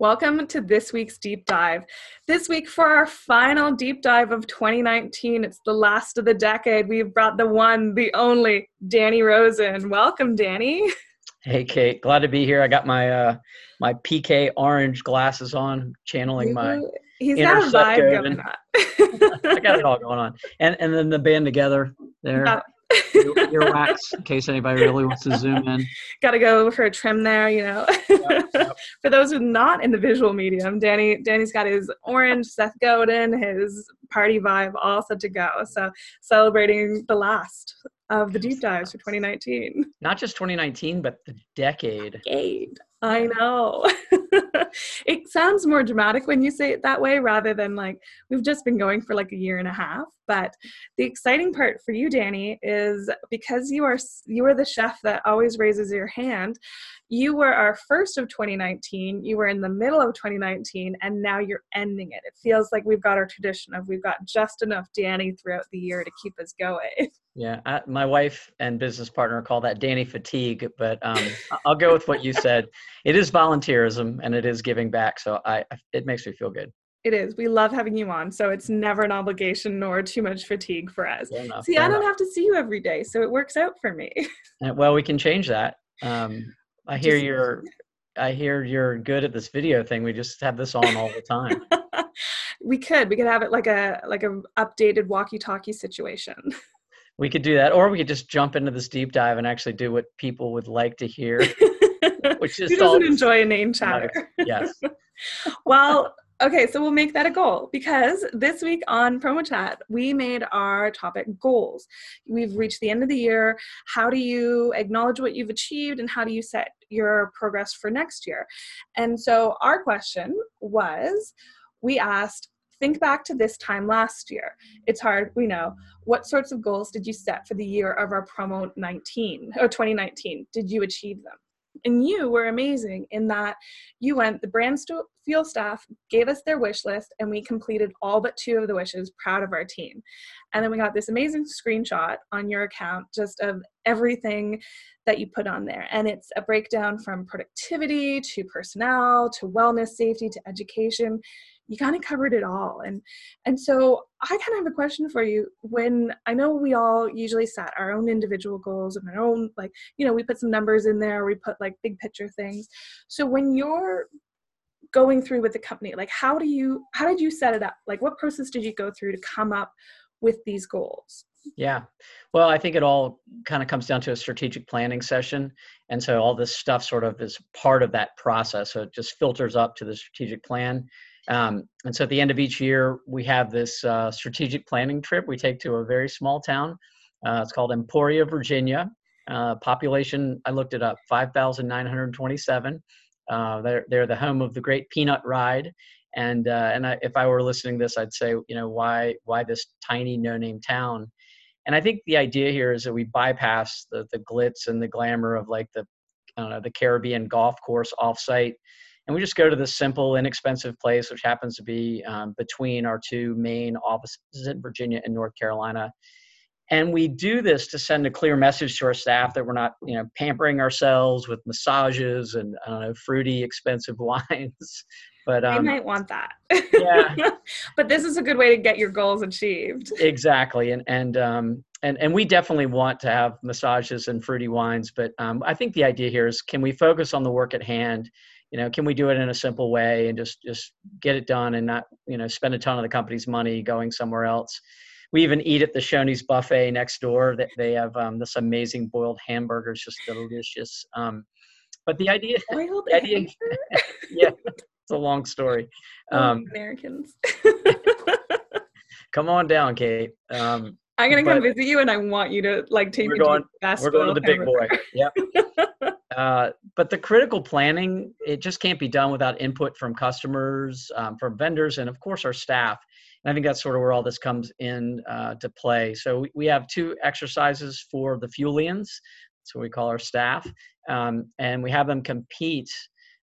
Welcome to this week's deep dive. This week, for our final deep dive of 2019, it's the last of the decade. We've brought the one, the only Danny Rosen. Welcome, Danny. Hey, Kate. Glad to be here. I got my uh, my PK orange glasses on, channeling my. He's got a vibe going on. I got it all going on, and and then the band together there. Earwax in case anybody really wants to zoom in. Got to go for a trim there, you know. Yep, yep. for those who are not in the visual medium, Danny Danny's got his orange Seth Godin, his party vibe all set to go. So celebrating the last of the deep dives for 2019. Not just 2019, but the decade. Decade. I know. it sounds more dramatic when you say it that way rather than like we've just been going for like a year and a half. But the exciting part for you, Danny, is because you are you are the chef that always raises your hand. You were our first of 2019. You were in the middle of 2019, and now you're ending it. It feels like we've got our tradition of we've got just enough Danny throughout the year to keep us going. Yeah, I, my wife and business partner call that Danny fatigue, but um, I'll go with what you said. It is volunteerism and it is giving back, so I it makes me feel good. It is. We love having you on, so it's never an obligation nor too much fatigue for us. Enough, see, I don't enough. have to see you every day, so it works out for me. Well, we can change that. Um, I hear just, you're. I hear you're good at this video thing. We just have this on all the time. we could. We could have it like a like a updated walkie-talkie situation. We could do that, or we could just jump into this deep dive and actually do what people would like to hear, which is Who doesn't enjoy a name chatter. Yes. well, okay, so we'll make that a goal because this week on Promo Chat, we made our topic goals. We've reached the end of the year. How do you acknowledge what you've achieved and how do you set your progress for next year? And so our question was we asked, think back to this time last year. It's hard, we know. What sorts of goals did you set for the year of our promo 19 or 2019? Did you achieve them? And you were amazing in that you went, the brand fuel staff gave us their wish list, and we completed all but two of the wishes, proud of our team. And then we got this amazing screenshot on your account just of everything that you put on there. And it's a breakdown from productivity to personnel to wellness, safety to education you kind of covered it all and and so i kind of have a question for you when i know we all usually set our own individual goals and our own like you know we put some numbers in there we put like big picture things so when you're going through with the company like how do you how did you set it up like what process did you go through to come up with these goals yeah. Well, I think it all kind of comes down to a strategic planning session. And so all this stuff sort of is part of that process. So it just filters up to the strategic plan. Um, and so at the end of each year, we have this uh, strategic planning trip we take to a very small town. Uh, it's called Emporia, Virginia. Uh, population, I looked it up, 5,927. Uh, they're, they're the home of the Great Peanut Ride. And, uh, and I, if I were listening to this, I'd say, you know, why, why this tiny no-name town? And I think the idea here is that we bypass the, the glitz and the glamour of like the, I don't know, the Caribbean golf course offsite and we just go to this simple, inexpensive place, which happens to be um, between our two main offices in Virginia and North Carolina. And we do this to send a clear message to our staff that we're not, you know, pampering ourselves with massages and I don't know, fruity, expensive wines. But um, might want that. Yeah. but this is a good way to get your goals achieved. Exactly, and and um, and and we definitely want to have massages and fruity wines. But um, I think the idea here is, can we focus on the work at hand you know can we do it in a simple way and just just get it done and not you know spend a ton of the company's money going somewhere else? We even eat at the Shoney's buffet next door that they have um, this amazing boiled hamburgers just delicious. Um, but the idea, the idea yeah it's a long story. Oh, um, americans. Come on down kate. Um, i'm gonna come visit you and i want you to like take we're me going, to the we're going to the big boy. yep uh, but the critical planning, it just can't be done without input from customers, um, from vendors, and of course our staff. And I think that's sort of where all this comes in uh, to play. So we, we have two exercises for the Fuelians, that's what we call our staff, um, and we have them compete.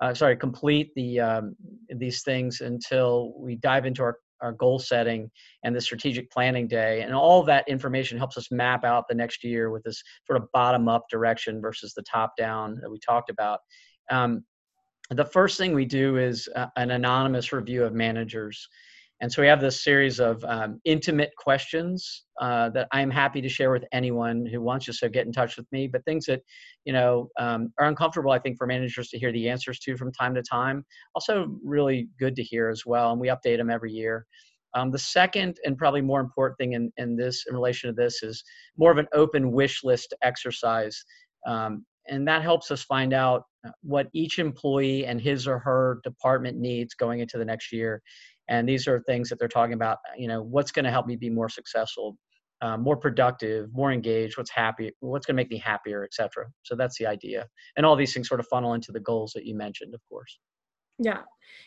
Uh, sorry, complete the um, these things until we dive into our our goal setting and the strategic planning day and all that information helps us map out the next year with this sort of bottom up direction versus the top down that we talked about um, the first thing we do is uh, an anonymous review of managers. And so we have this series of um, intimate questions uh, that I'm happy to share with anyone who wants to. So get in touch with me. But things that, you know, um, are uncomfortable, I think, for managers to hear the answers to from time to time. Also, really good to hear as well. And we update them every year. Um, the second and probably more important thing in, in this, in relation to this, is more of an open wish list exercise. Um, and that helps us find out uh, what each employee and his or her department needs going into the next year and these are things that they're talking about you know what's going to help me be more successful uh, more productive more engaged what's happy what's going to make me happier etc so that's the idea. And all these things sort of funnel into the goals that you mentioned of course. Yeah.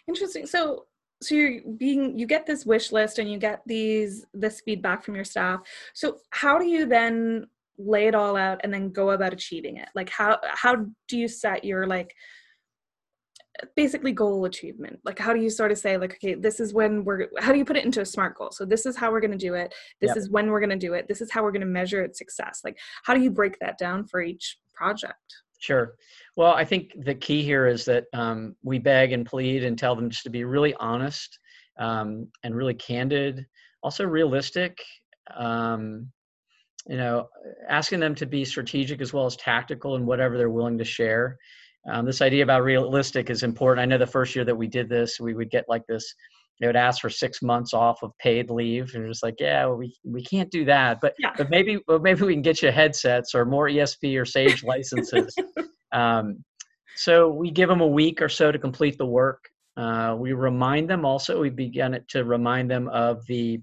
Interesting. So so you're being you get this wish list and you get these this feedback from your staff. So how do you then lay it all out and then go about achieving it? Like how how do you set your like basically goal achievement. Like how do you sort of say like okay this is when we're how do you put it into a smart goal? So this is how we're going to do it. This yep. is when we're going to do it. This is how we're going to measure its success. Like how do you break that down for each project? Sure. Well i think the key here is that um, we beg and plead and tell them just to be really honest um, and really candid also realistic um, you know asking them to be strategic as well as tactical in whatever they're willing to share um, this idea about realistic is important. I know the first year that we did this, we would get like this. They would ask for six months off of paid leave, and just like, yeah, well, we we can't do that, but yeah. but maybe well, maybe we can get you headsets or more ESP or Sage licenses. um, so we give them a week or so to complete the work. Uh, we remind them also. We begin to remind them of the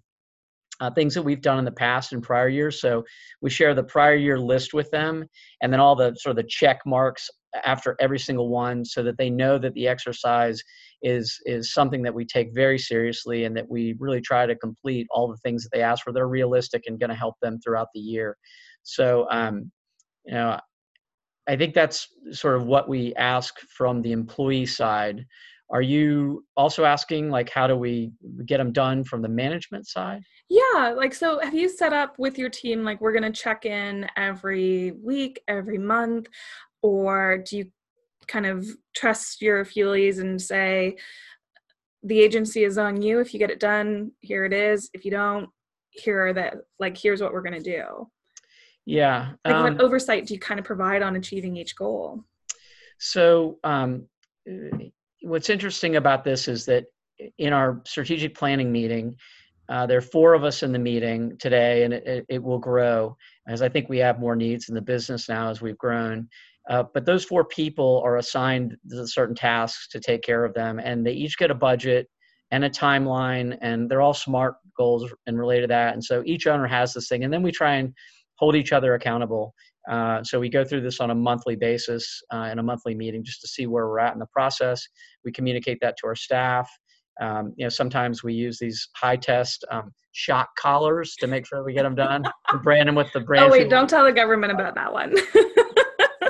uh, things that we've done in the past and prior years. So we share the prior year list with them, and then all the sort of the check marks after every single one so that they know that the exercise is is something that we take very seriously and that we really try to complete all the things that they ask for they're realistic and going to help them throughout the year. So um, you know i think that's sort of what we ask from the employee side. Are you also asking like how do we get them done from the management side? Yeah like so have you set up with your team like we're going to check in every week every month or do you kind of trust your feelies and say the agency is on you. If you get it done here it is. If you don't here are the like here's what we're going to do. Yeah like um, what oversight do you kind of provide on achieving each goal? So um, what's interesting about this is that in our strategic planning meeting uh, there are four of us in the meeting today and it, it will grow. As i think we have more needs in the business now as we've grown uh, but those four people are assigned certain tasks to take care of them, and they each get a budget and a timeline, and they're all smart goals and related to that. And so each owner has this thing, and then we try and hold each other accountable. Uh, so we go through this on a monthly basis uh, in a monthly meeting just to see where we're at in the process. We communicate that to our staff. Um, you know, sometimes we use these high test um, shock collars to make sure we get them done. brand them with the brand. Oh wait, don't tell the government about that one.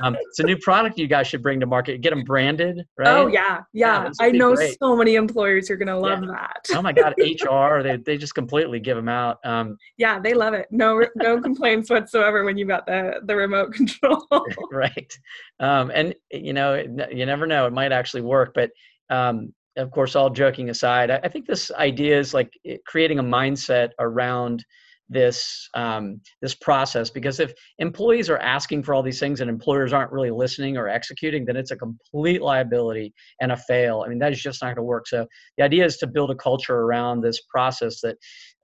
um, it's a new product you guys should bring to market. Get them branded, right? Oh yeah, yeah. yeah I know great. so many employers are gonna love yeah. that. oh my god, HR they they just completely give them out. Um, yeah, they love it. No no complaints whatsoever when you got the the remote control. right, um, and you know you never know. It might actually work, but um, of course, all joking aside, I, I think this idea is like creating a mindset around this um, this process because if employees are asking for all these things and employers aren't really listening or executing then it's a complete liability and a fail. I mean that is just not going to work. So the idea is to build a culture around this process that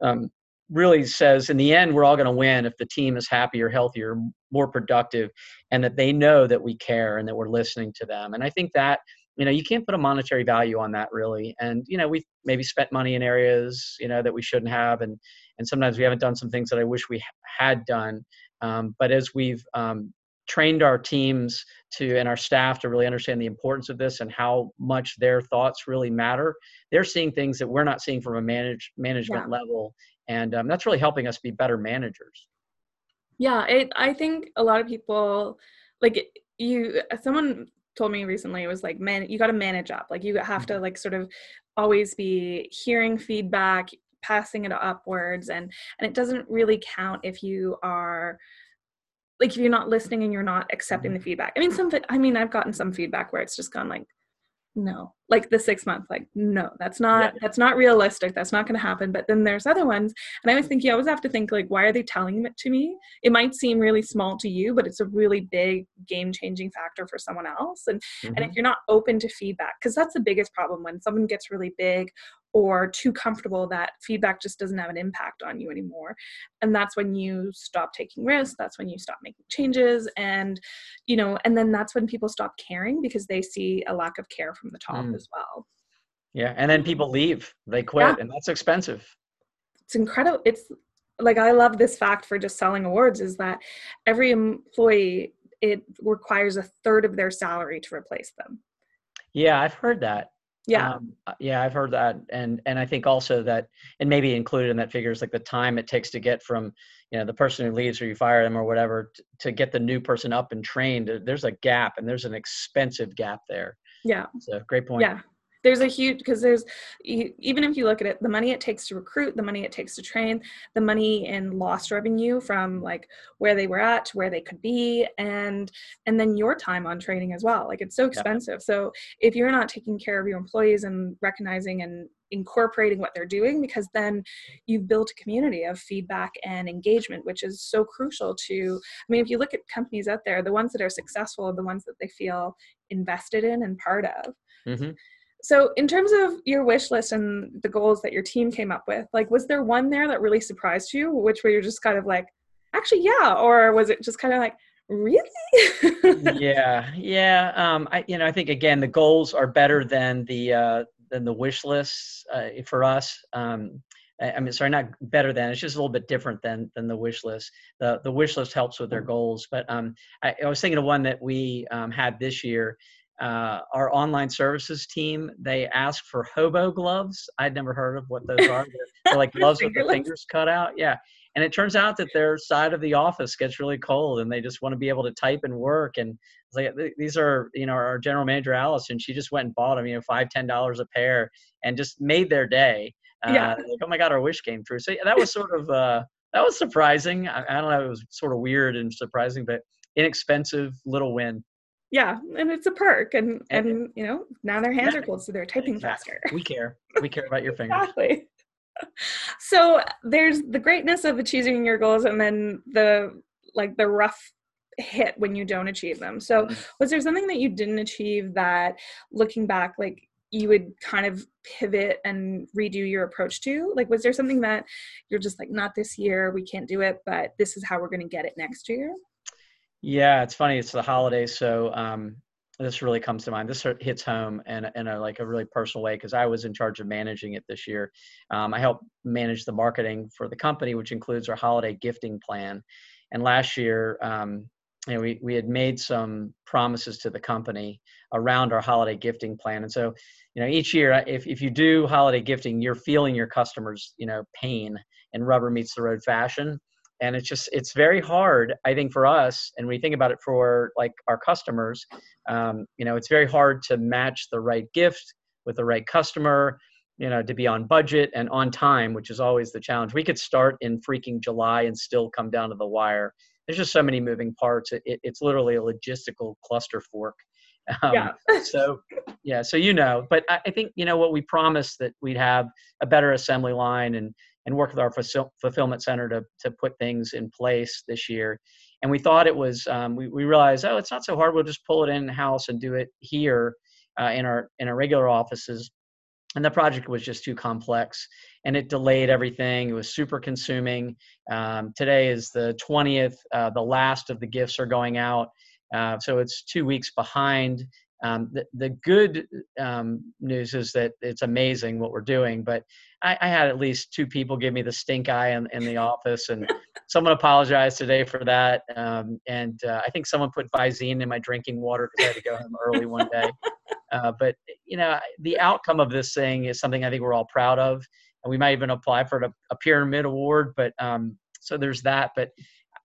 um, really says in the end we're all going to win if the team is happier healthier more productive and that they know that we care and that we're listening to them. And i think that you know you can't put a monetary value on that really and you know we've maybe spent money in areas you know that we shouldn't have and and sometimes we haven't done some things that i wish we had done um, but as we've um, trained our teams to and our staff to really understand the importance of this and how much their thoughts really matter they're seeing things that we're not seeing from a manage, management yeah. level and um, that's really helping us be better managers yeah it, i think a lot of people like you someone told me recently it was like man you got to manage up like you have to mm-hmm. like sort of always be hearing feedback passing it upwards and and it doesn't really count if you are like if you're not listening and you're not accepting the mm-hmm. feedback i mean some i mean i've gotten some feedback where it's just gone like no like the six month like no that's not yeah. that's not realistic that's not going to happen but then there's other ones and i always think you always have to think like why are they telling it to me it might seem really small to you but it's a really big game changing factor for someone else and mm-hmm. and if mm-hmm. you're not open to feedback because that's the biggest problem when someone gets really big or too comfortable that feedback just doesn't have an impact on you anymore and that's when you stop taking risks that's when you stop making changes and you know and then that's when people stop caring because they see a lack of care from the top mm. As well. Yeah and then people leave. They quit yeah. and that's expensive. It's incredible it's like i love this fact for just selling awards is that every employee it requires a third of their salary to replace them. Yeah i've heard that. Yeah. Um, yeah i've heard that and and i think also that and maybe included in that figure is like the time it takes to get from you know the person who leaves or you fire them or whatever to, to get the new person up and trained. There's a gap and there's an expensive gap there yeah. So great point. Yeah there's a huge because there's even if you look at it the money it takes to recruit the money it takes to train the money in lost revenue from like where they were at to where they could be and and then your time on training as well like it's so expensive yeah. so if you're not taking care of your employees and recognizing and incorporating what they're doing because then you've built a community of feedback and engagement which is so crucial to i mean if you look at companies out there the ones that are successful are the ones that they feel invested in and part of mm-hmm. So, in terms of your wish list and the goals that your team came up with, like, was there one there that really surprised you, which where you're just kind of like, actually, yeah, or was it just kind of like, really? yeah, yeah. Um, I, you know, I think again, the goals are better than the uh, than the wish lists uh, for us. Um, I mean, sorry, not better than. It's just a little bit different than than the wish list. The the wish list helps with their goals, but um, I, I was thinking of one that we um, had this year uh, our online services team they ask for hobo gloves. I'd never heard of what those are. They're, they're like gloves with the fingers cut out. Yeah. And it turns out that their side of the office gets really cold and they just want to be able to type and work. And like these are you know our general manager allison she just went and bought them you know five ten dollars a pair and just made their day uh, yeah. like oh my god our wish came true. So yeah, that was sort of uh, that was surprising. I, I don't know it was sort of weird and surprising but inexpensive little win yeah and it's a perk and and you know now their hands are cold so they're typing exactly. faster. We care. We care about your fingers. Exactly. So there's the greatness of achieving your goals and then the like the rough hit when you don't achieve them. So mm-hmm. was there something that you didn't achieve that looking back like you would kind of pivot and redo your approach to? Like was there something that you're just like not this year we can't do it but this is how we're going to get it next year yeah, it's funny. It's the holidays, so um, this really comes to mind. This hits home in, in a like a really personal way because I was in charge of managing it this year. Um, I helped manage the marketing for the company, which includes our holiday gifting plan. And last year, um, you know, we we had made some promises to the company around our holiday gifting plan, and so you know each year, if if you do holiday gifting, you're feeling your customers, you know, pain and rubber meets the road fashion and it's just it's very hard i think for us and we think about it for like our customers um, you know it's very hard to match the right gift with the right customer you know to be on budget and on time which is always the challenge. We could start in freaking july and still come down to the wire. There's just so many moving parts. It, it, it's literally a logistical cluster fork um, yeah. so yeah so you know but I, I think you know what we promised that we'd have a better assembly line and and work with our fulfillment center to, to put things in place this year. And we thought it was, um, we, we realized, oh, it's not so hard. We'll just pull it in house and do it here uh, in our in our regular offices. And the project was just too complex, and it delayed everything. It was super consuming. Um, today is the 20th. Uh, the last of the gifts are going out, uh, so it's two weeks behind. Um, the, the good um, news is that it's amazing what we're doing, but I, I, had at least two people give me the stink eye in, in the office, and someone apologized today for that. Um, and uh, I think someone put Visine in my drinking water because I had to go home early one day. Uh, but you know, the outcome of this thing is something I think we're all proud of, and we might even apply for a, a pyramid award. But um, so there's that. But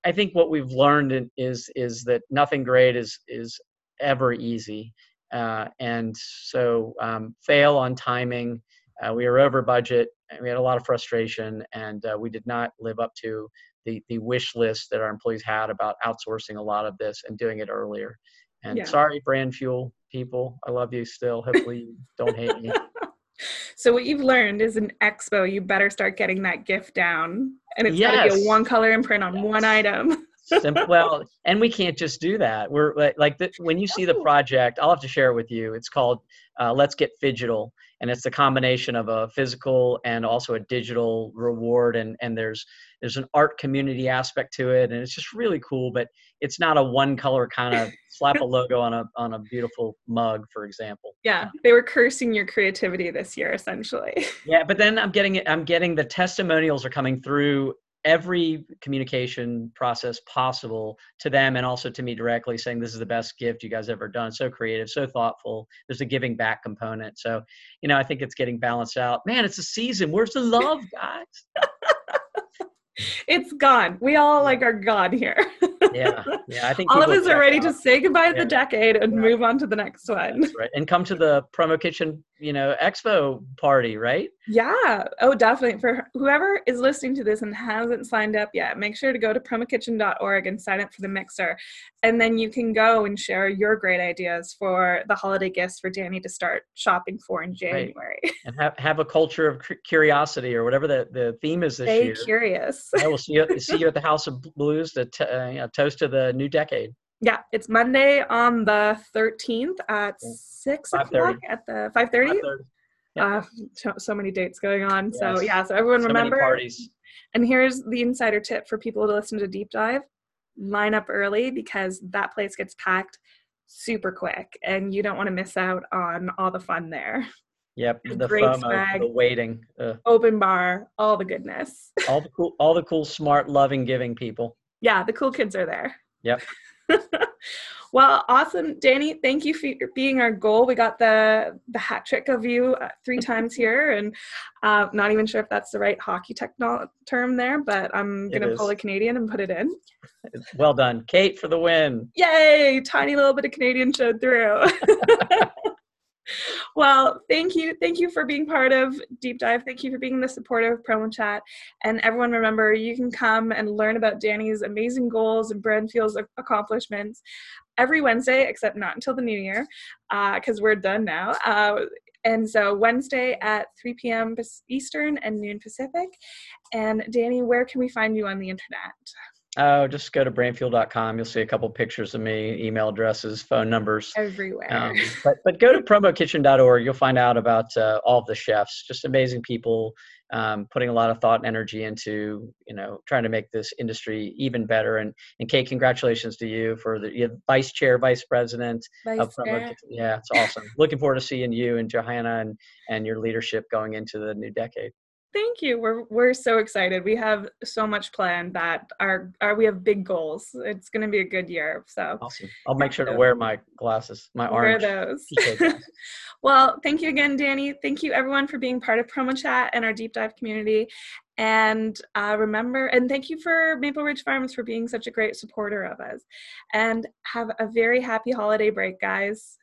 I think what we've learned is is that nothing great is is ever easy. Uh, and so um, fail on timing. Uh, we were over budget. we had a lot of frustration, and uh, we did not live up to the the wish list that our employees had about outsourcing a lot of this and doing it earlier. And yeah. sorry, Brand Fuel people. I love you still. Hopefully, you don't hate me. So what you've learned is an expo, you better start getting that gift down, and it's yes. got to be a one color imprint on yes. one item. Simple, well, and we can't just do that. We're like, like the, when you see the project, I'll have to share it with you. It's called uh, Let's Get Fidgetal," and it's the combination of a physical and also a digital reward. And and there's there's an art community aspect to it, and it's just really cool. But it's not a one color kind of slap a logo on a on a beautiful mug, for example. Yeah, they were cursing your creativity this year, essentially. Yeah, but then I'm getting it. I'm getting the testimonials are coming through every communication process possible to them and also to me directly saying this is the best gift you guys ever done. So creative so thoughtful. There's a giving back component. So you know i think it's getting balanced out. Man it's a season. Where's the love guys? It's gone. We all like are gone here yeah, yeah. I think all of us are ready out. to say goodbye to yeah. the decade and yeah. move on to the next one. That's right, and come to the promo kitchen, you know, expo party, right? Yeah. Oh, definitely. For whoever is listening to this and hasn't signed up yet, make sure to go to promokitchen.org and sign up for the mixer, and then you can go and share your great ideas for the holiday gifts for Danny to start shopping for in January. Right. And have have a culture of curiosity or whatever the, the theme is this Stay year. curious. I will see you see you at the House of Blues to t- uh, you know, toast to the new decade. Yeah, it's Monday on the 13th at yeah. 6 o'clock at the 5.30. Uh, so, so, many dates going on. Yes. So yeah, so everyone so remember. parties. And here's the insider tip for people to listen to Deep Dive. Line up early because that place gets packed super quick and you don't want to miss out on all the fun there. Yep, the Great FOMO, swag, the waiting, uh, open bar, all the goodness. all the cool, all the cool, smart, loving, giving people. Yeah, the cool kids are there. Yep. well, awesome, Danny. Thank you for being our goal. We got the the hat trick of you uh, three times here, and uh, not even sure if that's the right hockey techno- term there, but I'm gonna pull a Canadian and put it in. Well done, Kate, for the win! Yay! Tiny little bit of Canadian showed through. Well, thank you. Thank you for being part of Deep Dive. Thank you for being the supporter of Promo Chat. And everyone, remember, you can come and learn about Danny's amazing goals and Brand Fuel's accomplishments every Wednesday, except not until the new year, because uh, we're done now. Uh, and so Wednesday at 3 p.m. Eastern and noon Pacific. And Danny, where can we find you on the internet? Oh, just go to brandfuel.com. You'll see a couple pictures of me, email addresses, phone numbers. Everywhere. Um, but, but go to promokitchen.org. You'll find out about uh, all of the chefs, just amazing people um, putting a lot of thought and energy into, you know, trying to make this industry even better. And, and Kate, congratulations to you for the vice chair, vice president vice of Promo Kitchen. Yeah, it's awesome. Looking forward to seeing you and Johanna and, and your leadership going into the new decade. Thank you. We're we're so excited. We have so much planned that our, our we have big goals. It's going to be a good year. So awesome. I'll make sure to wear my glasses, my orange. Wear those. well, thank you again, Danny. Thank you everyone for being part of Promo Chat and our deep dive community. And uh, remember, and thank you for Maple Ridge Farms for being such a great supporter of us. And have a very happy holiday break, guys.